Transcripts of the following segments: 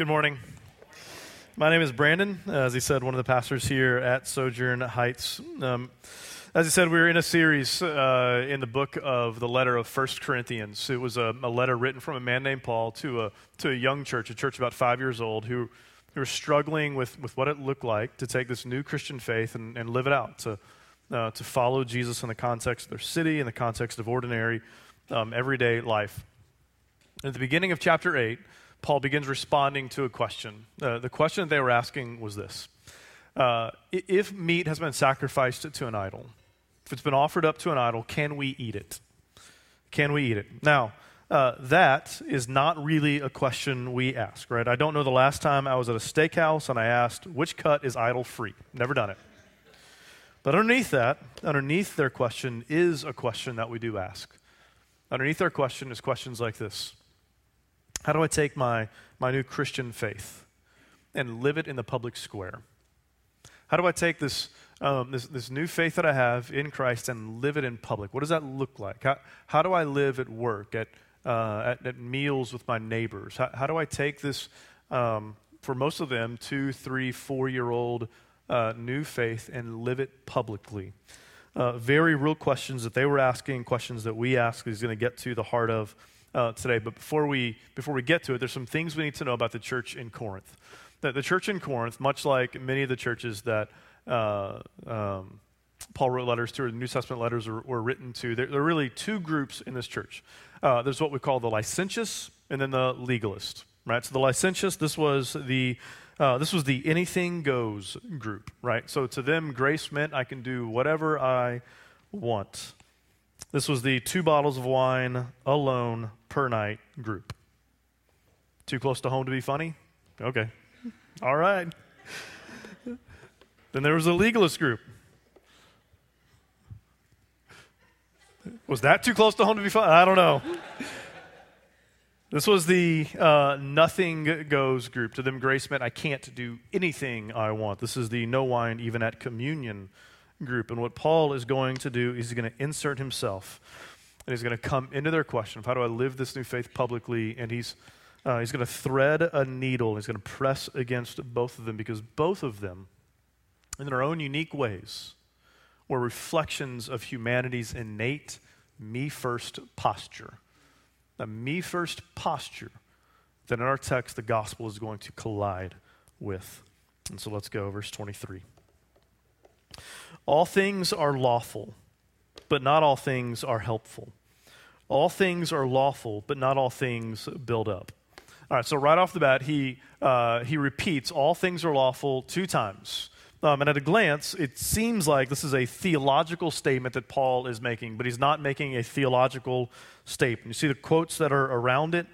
Good morning. My name is Brandon. As he said, one of the pastors here at Sojourn Heights. Um, as he said, we are in a series uh, in the book of the letter of First Corinthians. It was a, a, letter written from a man named Paul to a, to a young church, a church about five years old, who, who were struggling with, with what it looked like to take this new Christian faith and, and live it out, to, uh, to follow Jesus in the context of their city, in the context of ordinary, um, everyday life. At the beginning of chapter 8, Paul begins responding to a question. Uh, the question that they were asking was this uh, If meat has been sacrificed to an idol, if it's been offered up to an idol, can we eat it? Can we eat it? Now, uh, that is not really a question we ask, right? I don't know the last time I was at a steakhouse and I asked, which cut is idol free? Never done it. But underneath that, underneath their question is a question that we do ask. Underneath their question is questions like this how do I take my, my new Christian faith and live it in the public square? How do I take this, um, this, this new faith that I have in Christ and live it in public? What does that look like? How, how do I live at work, at, uh, at, at, meals with my neighbors? How, how do I take this, um, for most of them, two, three, four year old uh, new faith and live it publicly? Uh, very real questions that they were asking, questions that we ask, he's going to get to the heart of uh, today. But before we, before we get to it, there's some things we need to know about the church in Corinth. That the church in Corinth, much like many of the churches that uh, um, Paul wrote letters to, or the New Testament letters were, were written to, there, there, are really two groups in this church. Uh, there's what we call the licentious and then the legalist. Right? So the licentious, this was the uh, this was the anything goes group, right? So to them, grace meant I can do whatever I want. This was the two bottles of wine alone per night group. Too close to home to be funny? Okay. All right. Then there was a legalist group. Was that too close to home to be funny? I don't know. This was the uh, nothing goes group. To them, grace meant I can't do anything I want. This is the no wine even at communion group. And what Paul is going to do is he's going to insert himself. And he's going to come into their question of how do I live this new faith publicly? And he's, uh, he's going to thread a needle. He's going to press against both of them because both of them, in their own unique ways, were reflections of humanity's innate me first posture. The me first posture that in our text the gospel is going to collide with. And so let's go, verse 23. All things are lawful, but not all things are helpful. All things are lawful, but not all things build up. All right, so right off the bat, he, uh, he repeats all things are lawful two times. Um, and at a glance, it seems like this is a theological statement that Paul is making, but he's not making a theological statement. You see the quotes that are around it.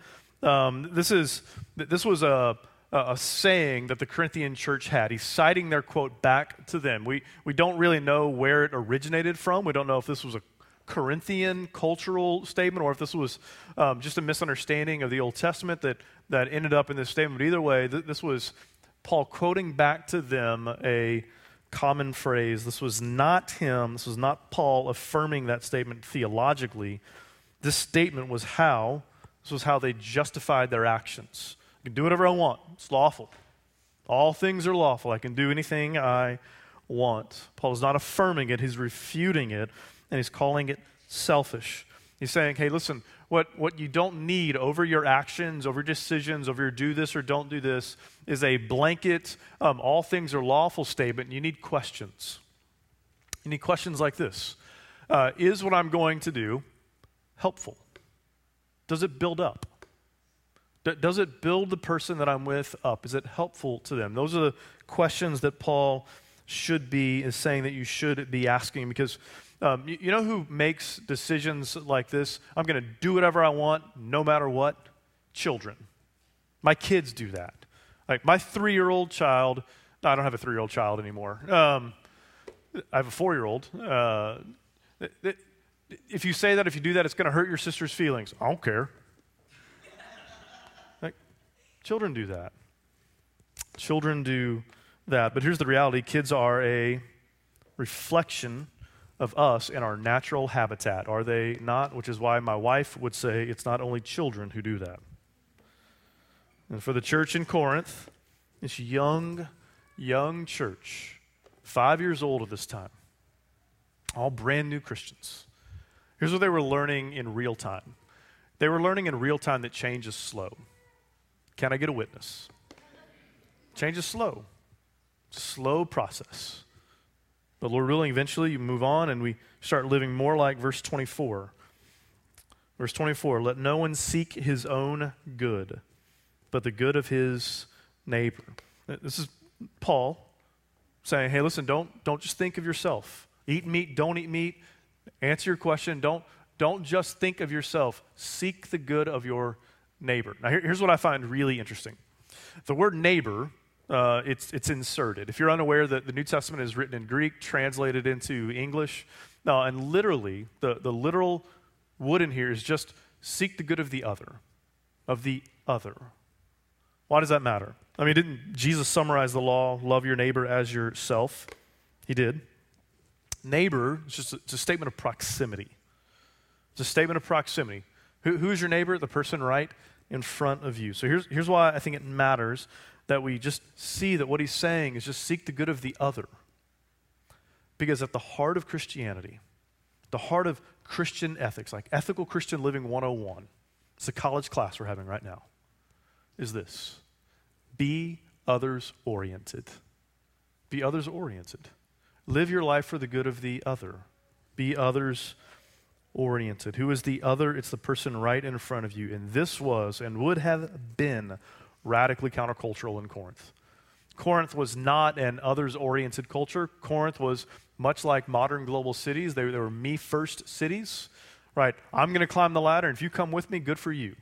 Um, this is this was a a saying that the Corinthian church had. He's citing their quote back to them. We, we don't really know where it originated from. We don't know if this was a Corinthian cultural statement or if this was um, just a misunderstanding of the Old Testament that, that ended up in this statement. But either way, th- this was Paul quoting back to them a common phrase. This was not him, this was not Paul affirming that statement theologically. This statement was how, this was how they justified their actions can do whatever I want. It's lawful. All things are lawful. I can do anything I want. Paul is not affirming it, he's refuting it, and he's calling it selfish. He's saying, hey, listen, what, what you don't need over your actions, over your decisions, over your do this or don't do this, is a blanket, um, all things are lawful statement. You need questions. You need questions like this uh, Is what I'm going to do helpful? Does it build up? Does it build the person that I'm with up? Is it helpful to them? Those are the questions that Paul should be is saying that you should be asking because um, you, you, know who makes decisions like this? I'm going to do whatever I want, no matter what. Children. My kids do that. Like my three-year-old child. No, I don't have a three-year-old child anymore. Um, I have a four-year-old. Uh, if you say that, if you do that, it's going to hurt your sister's feelings. I don't care. Children do that. Children do that. But here's the reality kids are a reflection of us in our natural habitat, are they not? Which is why my wife would say it's not only children who do that. And for the church in Corinth, this young, young church, five years old at this time, all brand new Christians. Here's what they were learning in real time they were learning in real time that change is slow. Can I get a witness? Change is slow, slow process. But Lord willing, eventually you move on and we start living more like verse 24. Verse 24 Let no one seek his own good, but the good of his neighbor. This is Paul saying, hey, listen, don't, don't just think of yourself. Eat meat, don't eat meat. Answer your question. Don't, don't just think of yourself. Seek the good of your neighbor. Now, here, here's what I find really interesting the word neighbor. Uh, it's, it's inserted. If you're unaware that the New Testament is written in Greek, translated into English, no, and literally, the, the literal wood in here is just seek the good of the other, of the other. Why does that matter? I mean, didn't Jesus summarize the law, love your neighbor as yourself? He did. Neighbor is just a, it's a statement of proximity. It's a statement of proximity. Who, who's your neighbor? The person right in front of you. So here's, here's why I think it matters that we just see that what he's saying is just seek the good of the other. Because at the heart of Christianity, the heart of Christian ethics, like ethical Christian living 101, it's a college class we're having right now, is this be others oriented. Be others oriented. Live your life for the good of the other. Be others oriented. Who is the other? It's the person right in front of you. And this was and would have been radically countercultural in Corinth. Corinth was not an others oriented culture. Corinth was much like modern global cities, they, they were me first cities. Right? I'm going to climb the ladder, and if you come with me, good for you.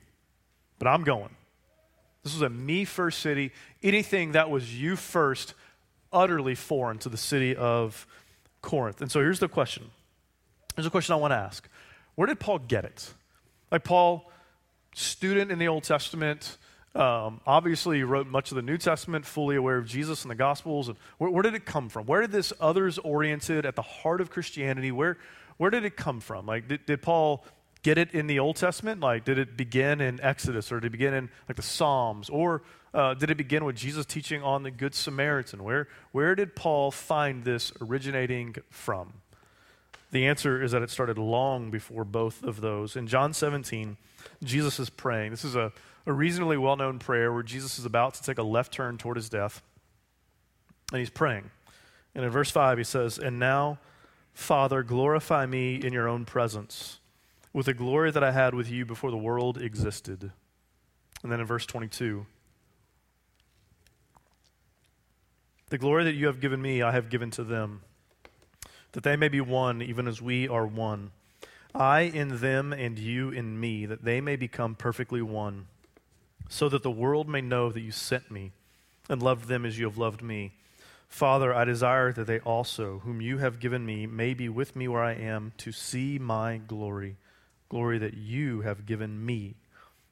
But I'm going. This was a me first city. Anything that was you first, utterly foreign to the city of Corinth. And so here's the question. Here's a question I want to ask. Where did Paul get it? Like Paul, student in the Old Testament, um, obviously wrote much of the New Testament, fully aware of Jesus and the Gospels. And where, where did it come from? Where did this others oriented at the heart of Christianity? Where where did it come from? Like, did, did Paul get it in the Old Testament? Like, did it begin in Exodus or did it begin in like the Psalms? Or uh, did it begin with Jesus teaching on the Good Samaritan? Where, where did Paul find this originating from? The answer is that it started long before both of those. In John 17, Jesus is praying. This is a, a reasonably well known prayer where Jesus is about to take a left turn toward his death. And he's praying. And in verse 5, he says, And now, Father, glorify me in your own presence with the glory that I had with you before the world existed. And then in verse 22, the glory that you have given me, I have given to them, that they may be one, even as we are one. I in them and you in me, that they may become perfectly one, so that the world may know that you sent me and loved them as you have loved me. Father, I desire that they also, whom you have given me, may be with me where I am to see my glory glory that you have given me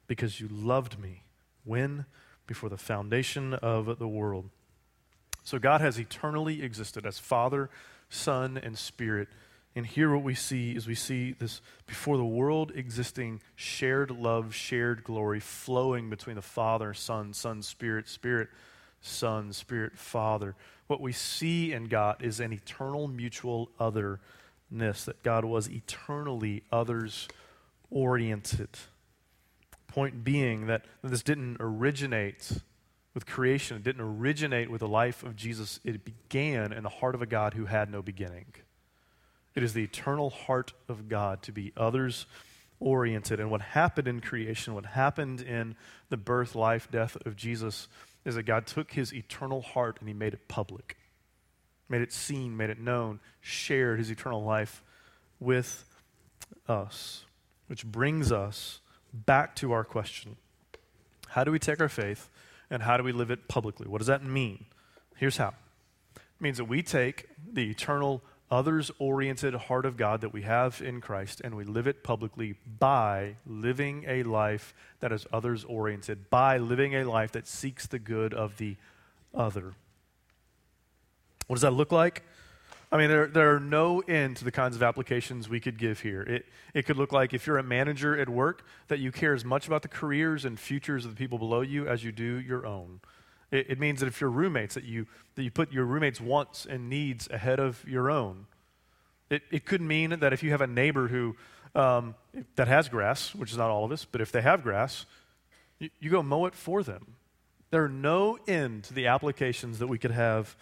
because you loved me when? Before the foundation of the world. So God has eternally existed as Father, Son, and Spirit. And here, what we see is we see this before the world existing shared love, shared glory flowing between the Father, Son, Son, Spirit, Spirit, Son, Spirit, Father. What we see in God is an eternal mutual otherness, that God was eternally others oriented. Point being that this didn't originate with creation, it didn't originate with the life of Jesus. It began in the heart of a God who had no beginning. It is the eternal heart of God to be others oriented. And what happened in creation, what happened in the birth, life, death of Jesus, is that God took his eternal heart and he made it public, made it seen, made it known, shared his eternal life with us. Which brings us back to our question How do we take our faith and how do we live it publicly? What does that mean? Here's how it means that we take the eternal, others oriented heart of God that we have in Christ and we live it publicly by living a life that is others oriented, by living a life that seeks the good of the other. What does that look like? I mean, there, there are no end to the kinds of applications we could give here. It, it could look like if you're a manager at work, that you care as much about the careers and futures of the people below you as you do your own. It, it means that if you're roommates, that you, that you put your roommates' wants and needs ahead of your own. It, it could mean that if you have a neighbor who, um, that has grass, which is not all of us, but if they have grass, you, you go mow it for them. There are no end to the applications that we could have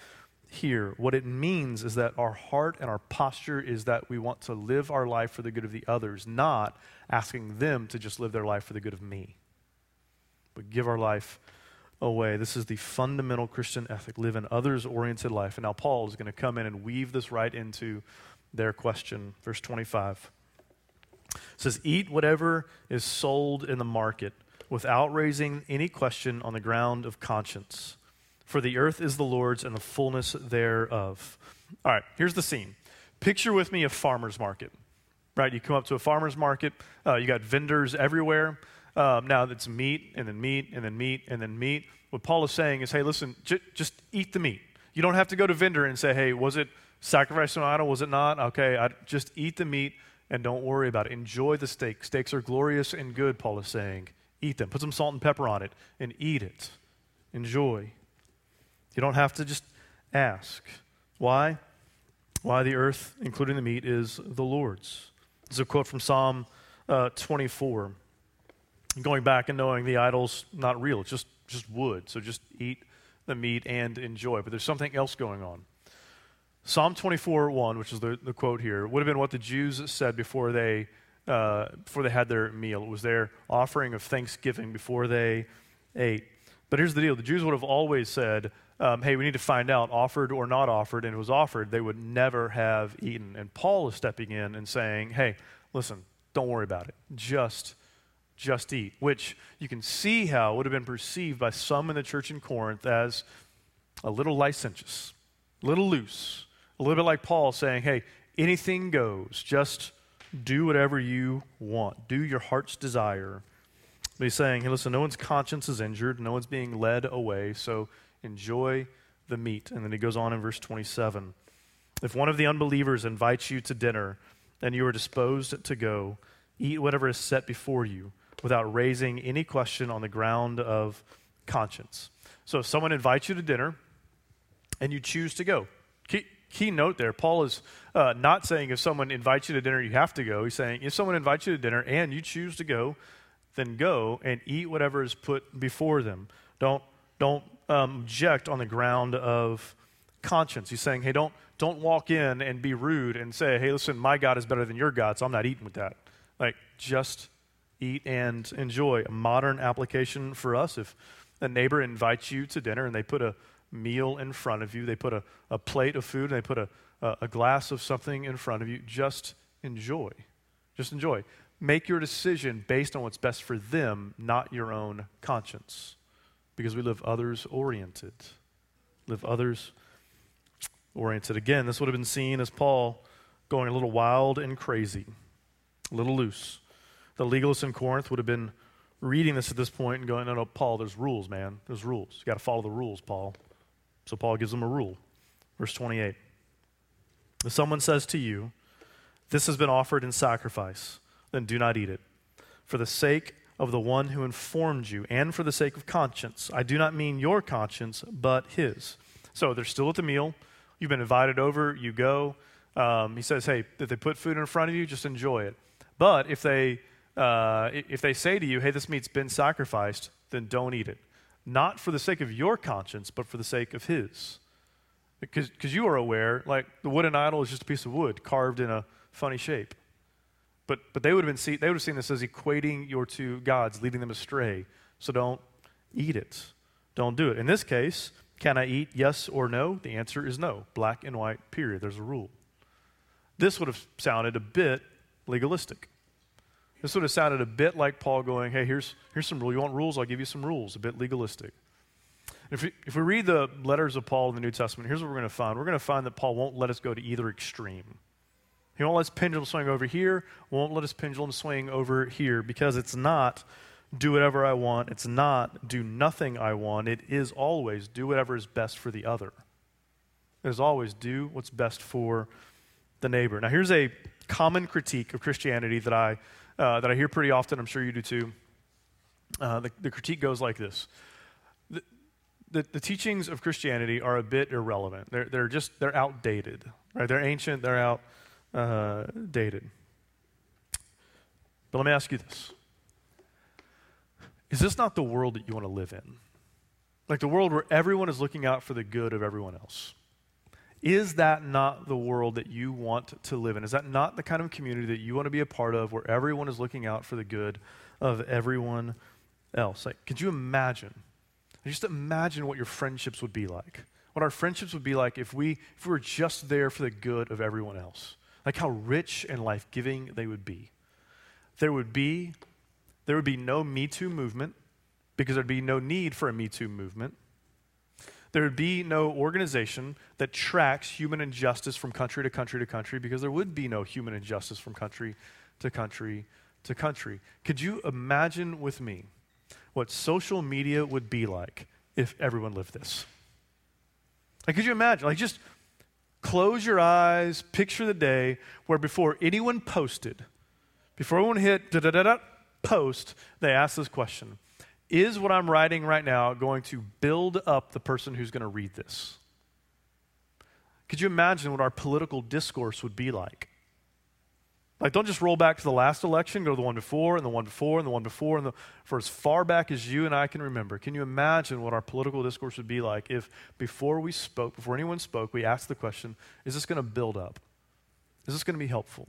here. What it means is that our heart and our posture is that we want to live our life for the good of the others, not asking them to just live their life for the good of me, but give our life away. This is the fundamental Christian ethic live an others oriented life. And now Paul is going to come in and weave this right into their question. Verse 25 it says, Eat whatever is sold in the market without raising any question on the ground of conscience for the earth is the Lord's and the fullness thereof. All right, here's the scene. Picture with me a farmer's market, right? You come up to a farmer's market, uh, you got vendors everywhere. Um, now it's meat and then meat and then meat and then meat. What Paul is saying is, hey, listen, j- just eat the meat. You don't have to go to vendor and say, hey, was it sacrificed on idol? Was it not? Okay, I, just eat the meat and don't worry about it. Enjoy the steak. Steaks are glorious and good, Paul is saying. Eat them. Put some salt and pepper on it and eat it. Enjoy. You don't have to just ask. Why? Why the earth, including the meat, is the Lord's. This is a quote from Psalm uh, 24. Going back and knowing the idol's not real, it's just, just wood. So just eat the meat and enjoy. But there's something else going on. Psalm 24, 1, which is the, the quote here, would have been what the Jews said before they, uh, before they had their meal. It was their offering of thanksgiving before they ate. But here's the deal the Jews would have always said, um, hey, we need to find out, offered or not offered, and it was offered, they would never have eaten. And Paul is stepping in and saying, hey, listen, don't worry about it. Just, just eat. Which you can see how would have been perceived by some in the church in Corinth as a little licentious, a little loose, a little bit like Paul saying, hey, anything goes. Just do whatever you want. Do your heart's desire. But he's saying, hey, listen, no one's conscience is injured. No one's being led away. So enjoy the meat. And then he goes on in verse 27 If one of the unbelievers invites you to dinner and you are disposed to go, eat whatever is set before you without raising any question on the ground of conscience. So if someone invites you to dinner and you choose to go, key, key note there Paul is uh, not saying if someone invites you to dinner, you have to go. He's saying if someone invites you to dinner and you choose to go, then go and eat whatever is put before them. Don't, don't um, object on the ground of conscience. He's saying, hey, don't, don't walk in and be rude and say, hey, listen, my God is better than your God, so I'm not eating with that. Like, just eat and enjoy. A modern application for us if a neighbor invites you to dinner and they put a meal in front of you, they put a, a plate of food, and they put a, a, a glass of something in front of you, just enjoy. Just enjoy. Make your decision based on what's best for them, not your own conscience because we live others oriented. Live others oriented. Again, this would have been seen as Paul going a little wild and crazy, a little loose. The legalists in Corinth would have been reading this at this point and going, No, no, Paul, there's rules, man. There's rules. You got to follow the rules, Paul. So Paul gives them a rule. Verse 28. If someone says to you, This has been offered in sacrifice, then do not eat it. For the sake of the one who informed you, and for the sake of conscience. I do not mean your conscience, but his. So they're still at the meal. You've been invited over, you go. Um, he says, hey, if they put food in front of you, just enjoy it. But if they, uh, if they say to you, hey, this meat's been sacrificed, then don't eat it. Not for the sake of your conscience, but for the sake of his. Because you are aware, like, the wooden idol is just a piece of wood carved in a funny shape. But, but they, would have been see, they would have seen this as equating your two gods, leading them astray. So don't eat it. Don't do it. In this case, can I eat yes or no? The answer is no. Black and white, period. There's a rule. This would have sounded a bit legalistic. This would have sounded a bit like Paul going, hey, here's, here's some rules. You want rules? I'll give you some rules. A bit legalistic. If we, if we read the letters of Paul in the New Testament, here's what we're going to find. We're going to find that Paul won't let us go to either extreme. He won't let his pendulum swing over here, won't let his pendulum swing over here because it's not do whatever I want. It's not do nothing I want. It is always do whatever is best for the other. It is always, do what's best for the neighbor. Now, here's a common critique of Christianity that I, uh, that I hear pretty often. I'm sure you do too. Uh, the, the, critique goes like this the, the, the, teachings of Christianity are a bit irrelevant. They're, they're just, they're outdated, right? They're ancient, they're outdated. Uh, dated. but let me ask you this Is this not the world that you want to live in? Like the world where everyone is looking out for the good of everyone else. Is that not the world that you want to live in? Is that not the kind of community that you want to be a part of where everyone is looking out for the good of everyone else? Like, could you imagine? Just imagine what your friendships would be like. What our friendships would be like if we, if we were just there for the good of everyone else. Like how rich and life giving they would be. There would be, there would be no Me Too movement because there'd be no need for a Me Too movement. There would be no organization that tracks human injustice from country to country to country because there would be no human injustice from country to country to country. Could you imagine with me what social media would be like if everyone lived this? Like, could you imagine? Like, just close your eyes, picture the day where before anyone posted, before anyone hit da da da da post, they asked this question is what I'm writing right now going to build up the person who's going to read this? Could you imagine what our political discourse would be like? Like, don't just roll back to the last election, go to the one before, and the one before, and the one before, and the, for as far back as you and I can remember. Can you imagine what our political discourse would be like if before we spoke, before anyone spoke, we asked the question is this going to build up? Is this going to be helpful?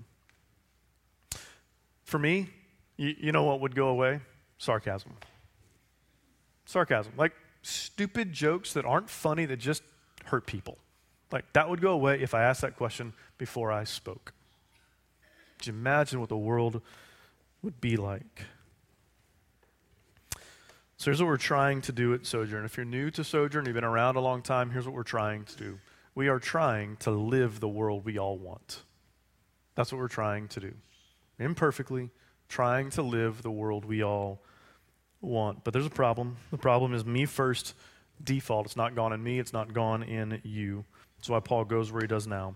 For me, you, you know what would go away? Sarcasm. Sarcasm. Like stupid jokes that aren't funny that just hurt people. Like that would go away if I asked that question before I spoke. Could you imagine what the world would be like? So here's what we're trying to do at Sojourn. If you're new to Sojourn, you've been around a long time, here's what we're trying to do. We are trying to live the world we all want. That's what we're trying to do. Imperfectly, trying to live the world we all want. But there's a problem. The problem is me first default. It's not gone in me, it's not gone in you. That's why Paul goes where he does now.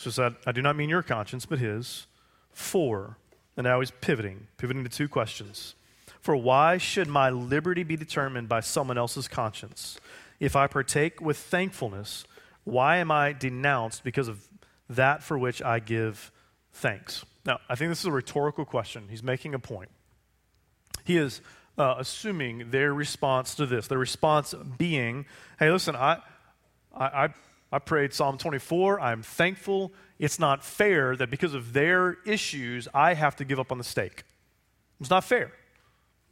So said, I do not mean your conscience, but his. For, and now he's pivoting, pivoting to two questions. For why should my liberty be determined by someone else's conscience? If I partake with thankfulness, why am I denounced because of that for which I give thanks? Now, I think this is a rhetorical question. He's making a point. He is uh, assuming their response to this, their response being, hey, listen, I, I, I prayed Psalm 24. I'm thankful. It's not fair that because of their issues, I have to give up on the steak. It's not fair.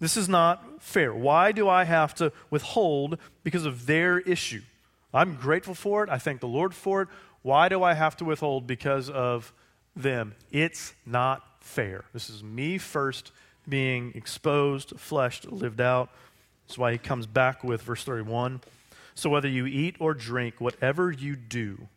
This is not fair. Why do I have to withhold because of their issue? I'm grateful for it. I thank the Lord for it. Why do I have to withhold because of them? It's not fair. This is me first being exposed, fleshed, lived out. That's why he comes back with verse 31. So whether you eat or drink, whatever you do,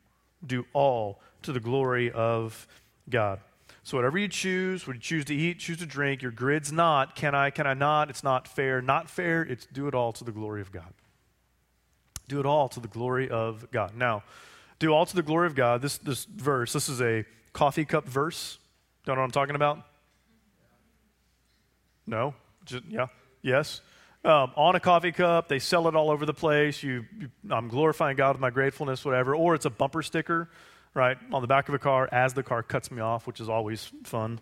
do all to the glory of God. So whatever you choose, would you choose to eat, choose to drink, your grid's not, can I, can I not, it's not fair, not fair, it's do it all to the glory of God. Do it all to the glory of God. Now, do all to the glory of God. This, this verse, this is a coffee cup verse. Don't know what I'm talking about? No? Just, yeah? Yes? Um, on a coffee cup, they sell it all over the place. You, you, I'm glorifying God with my gratefulness, whatever. Or it's a bumper sticker, right, on the back of a car as the car cuts me off, which is always fun.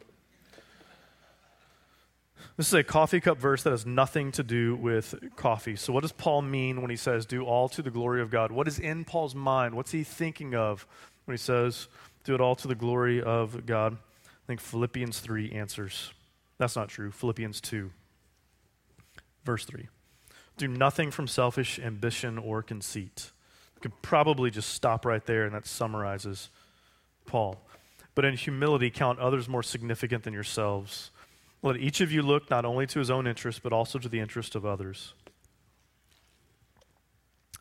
This is a coffee cup verse that has nothing to do with coffee. So, what does Paul mean when he says, do all to the glory of God? What is in Paul's mind? What's he thinking of when he says, do it all to the glory of God? I think Philippians 3 answers. That's not true. Philippians 2, verse 3. Do nothing from selfish ambition or conceit. You could probably just stop right there, and that summarizes Paul. But in humility, count others more significant than yourselves. Let each of you look not only to his own interest, but also to the interest of others.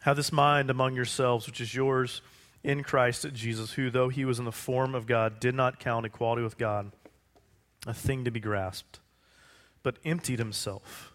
Have this mind among yourselves, which is yours in Christ Jesus, who, though he was in the form of God, did not count equality with God a thing to be grasped, but emptied himself.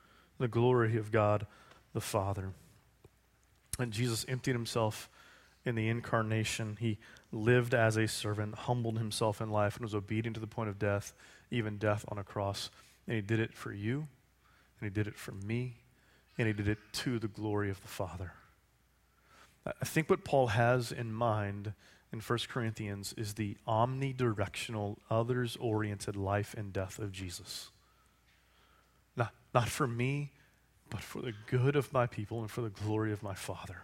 the glory of God the Father. And Jesus emptied himself in the incarnation. He lived as a servant, humbled himself in life, and was obedient to the point of death, even death on a cross. And he did it for you, and he did it for me, and he did it to the glory of the Father. I think what Paul has in mind in 1 Corinthians is the omnidirectional, others oriented life and death of Jesus. Not, not for me, but for the good of my people and for the glory of my Father.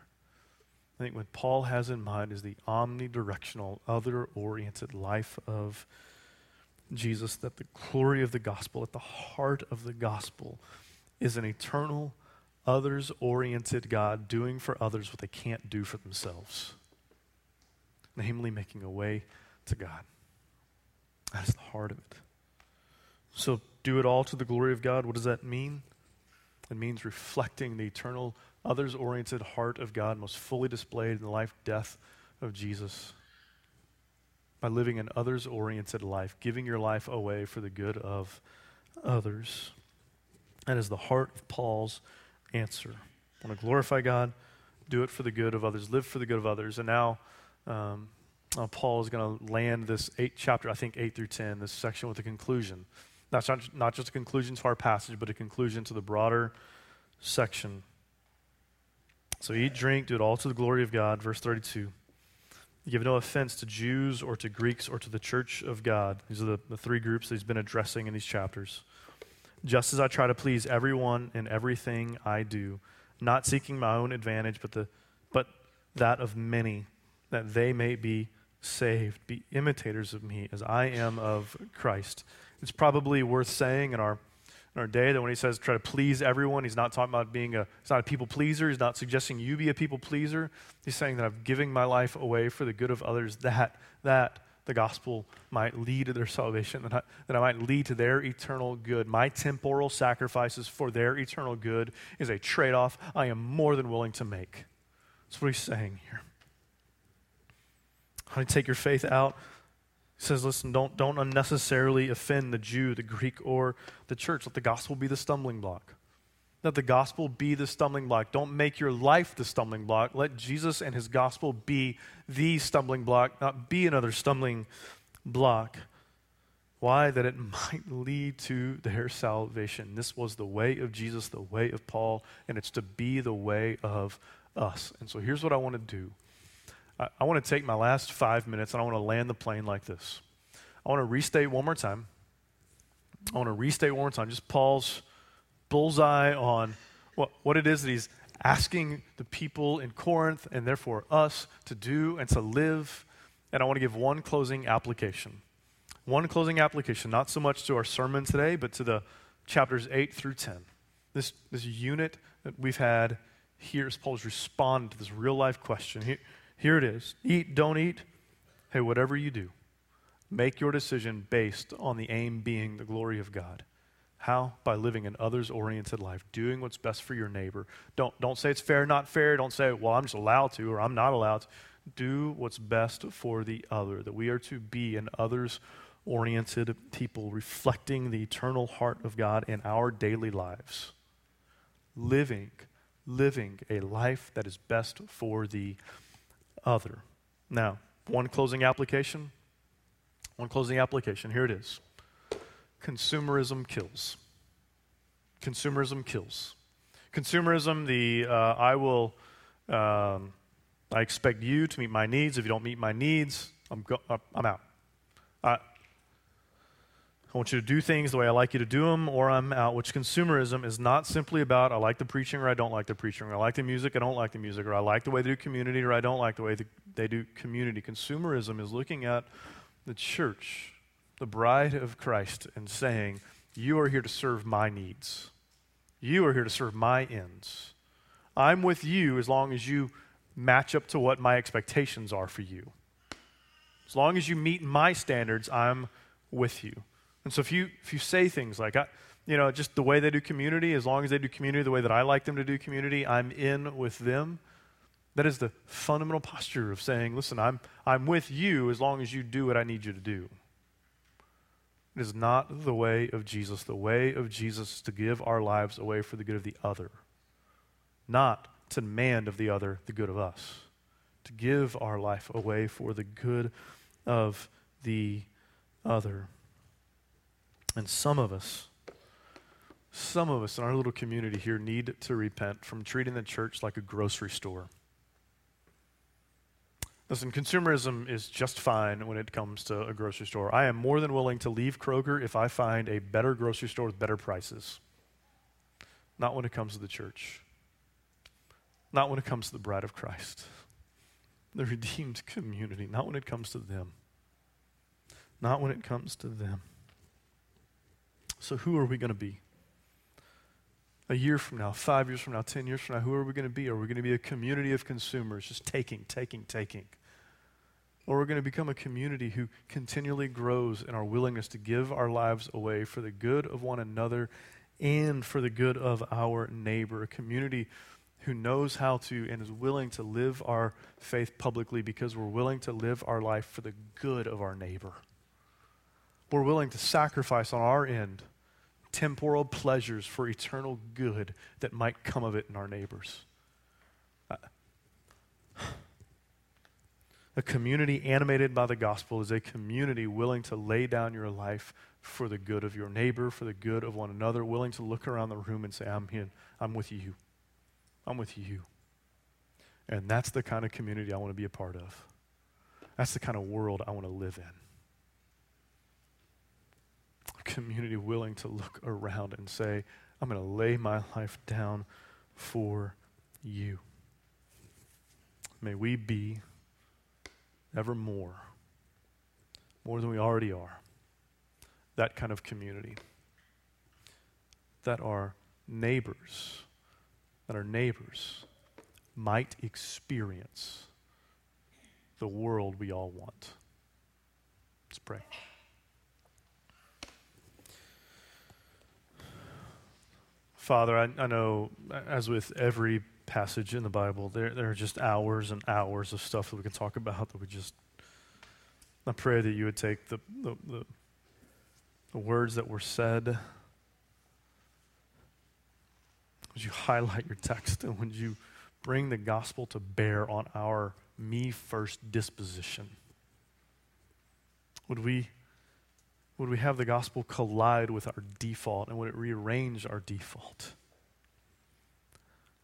I think what Paul has in mind is the omnidirectional, other oriented life of Jesus, that the glory of the gospel, at the heart of the gospel, is an eternal, others oriented God doing for others what they can't do for themselves, namely making a way to God. That is the heart of it. So, do it all to the glory of God. What does that mean? It means reflecting the eternal, others oriented heart of God, most fully displayed in the life, death of Jesus by living an others oriented life, giving your life away for the good of others. That is the heart of Paul's answer. I want to glorify God, do it for the good of others, live for the good of others. And now, um, uh, Paul is going to land this eight chapter, I think eight through ten, this section with a conclusion. That's not, not just a conclusion to our passage, but a conclusion to the broader section. So eat, drink, do it all to the glory of God. Verse 32. Give no offense to Jews or to Greeks or to the church of God. These are the, the three groups that he's been addressing in these chapters. Just as I try to please everyone in everything I do, not seeking my own advantage, but, the, but that of many, that they may be saved. Be imitators of me as I am of Christ. It's probably worth saying in our in our day that when he says try to please everyone, he's not talking about being a, he's not a people pleaser. He's not suggesting you be a people pleaser. He's saying that I'm giving my life away for the good of others, that, that the gospel might lead to their salvation, that I, that I might lead to their eternal good. My temporal sacrifices for their eternal good is a trade off I am more than willing to make. That's what he's saying here. How do you take your faith out? He says, listen, don't, don't unnecessarily offend the Jew, the Greek, or the church. Let the gospel be the stumbling block. Let the gospel be the stumbling block. Don't make your life the stumbling block. Let Jesus and his gospel be the stumbling block, not be another stumbling block. Why? That it might lead to their salvation. This was the way of Jesus, the way of Paul, and it's to be the way of us. And so here's what I want to do I, I want to take my last five minutes and I want to land the plane like this. I want to restate one more time. I want to restate one more time, just Paul's bullseye on what, what it is that he's asking the people in Corinth and therefore us to do and to live. And I want to give one closing application. One closing application, not so much to our sermon today, but to the chapters 8 through 10. This, this unit that we've had here as Paul's responded to this real life question. Here, here it is eat, don't eat. Hey, whatever you do, make your decision based on the aim being the glory of God. How? By living an others oriented life, doing what's best for your neighbor. Don't, don't say it's fair, not fair. Don't say, well, I'm just allowed to or I'm not allowed to. Do what's best for the other, that we are to be an others oriented people, reflecting the eternal heart of God in our daily lives. Living, living a life that is best for the other. Now, one closing application. One closing application. Here it is Consumerism kills. Consumerism kills. Consumerism, the uh, I will, um, I expect you to meet my needs. If you don't meet my needs, I'm, go- I'm out. I want you to do things the way I like you to do them, or I'm out. Which consumerism is not simply about I like the preaching or I don't like the preaching, or I like the music, I don't like the music, or I like the way they do community or I don't like the way they do community. Consumerism is looking at the church, the bride of Christ, and saying, You are here to serve my needs. You are here to serve my ends. I'm with you as long as you match up to what my expectations are for you. As long as you meet my standards, I'm with you. And so if you if you say things like I, you know, just the way they do community, as long as they do community the way that I like them to do community, I'm in with them. That is the fundamental posture of saying, listen, I'm I'm with you as long as you do what I need you to do. It is not the way of Jesus. The way of Jesus is to give our lives away for the good of the other, not to demand of the other the good of us. To give our life away for the good of the other. And some of us, some of us in our little community here need to repent from treating the church like a grocery store. Listen, consumerism is just fine when it comes to a grocery store. I am more than willing to leave Kroger if I find a better grocery store with better prices. Not when it comes to the church. Not when it comes to the bride of Christ, the redeemed community. Not when it comes to them. Not when it comes to them. So, who are we going to be? A year from now, five years from now, ten years from now, who are we going to be? Are we going to be a community of consumers just taking, taking, taking? Or we're going to become a community who continually grows in our willingness to give our lives away for the good of one another and for the good of our neighbor. A community who knows how to and is willing to live our faith publicly because we're willing to live our life for the good of our neighbor. We're willing to sacrifice on our end temporal pleasures for eternal good that might come of it in our neighbors. A community animated by the gospel is a community willing to lay down your life for the good of your neighbor, for the good of one another, willing to look around the room and say, I'm here, I'm with you. I'm with you. And that's the kind of community I want to be a part of. That's the kind of world I want to live in. Community willing to look around and say, I'm going to lay my life down for you. May we be ever more, more than we already are, that kind of community. That our neighbors, that our neighbors might experience the world we all want. Let's pray. Father, I, I know, uh, as with every passage in the Bible. There, there are just hours and hours of stuff that we can talk about that we just. I pray that you would take the, the, the, the words that were said. Would you highlight your text and would you bring the gospel to bear on our me first disposition? Would we, would we have the gospel collide with our default and would it rearrange our default?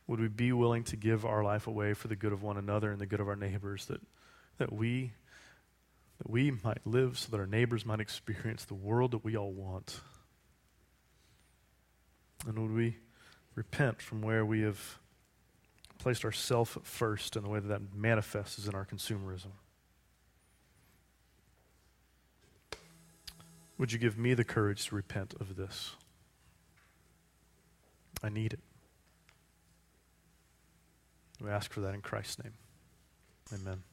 Would we be willing to give our life away for the good of one another and the good of our neighbors that, that we that we might live so that our neighbors might experience the world that we all want? And would we repent from where we have placed ourselves first in the way that that manifests in our consumerism? Would you give me the courage to repent of this? I need it. We ask for that in Christ's name. Amen.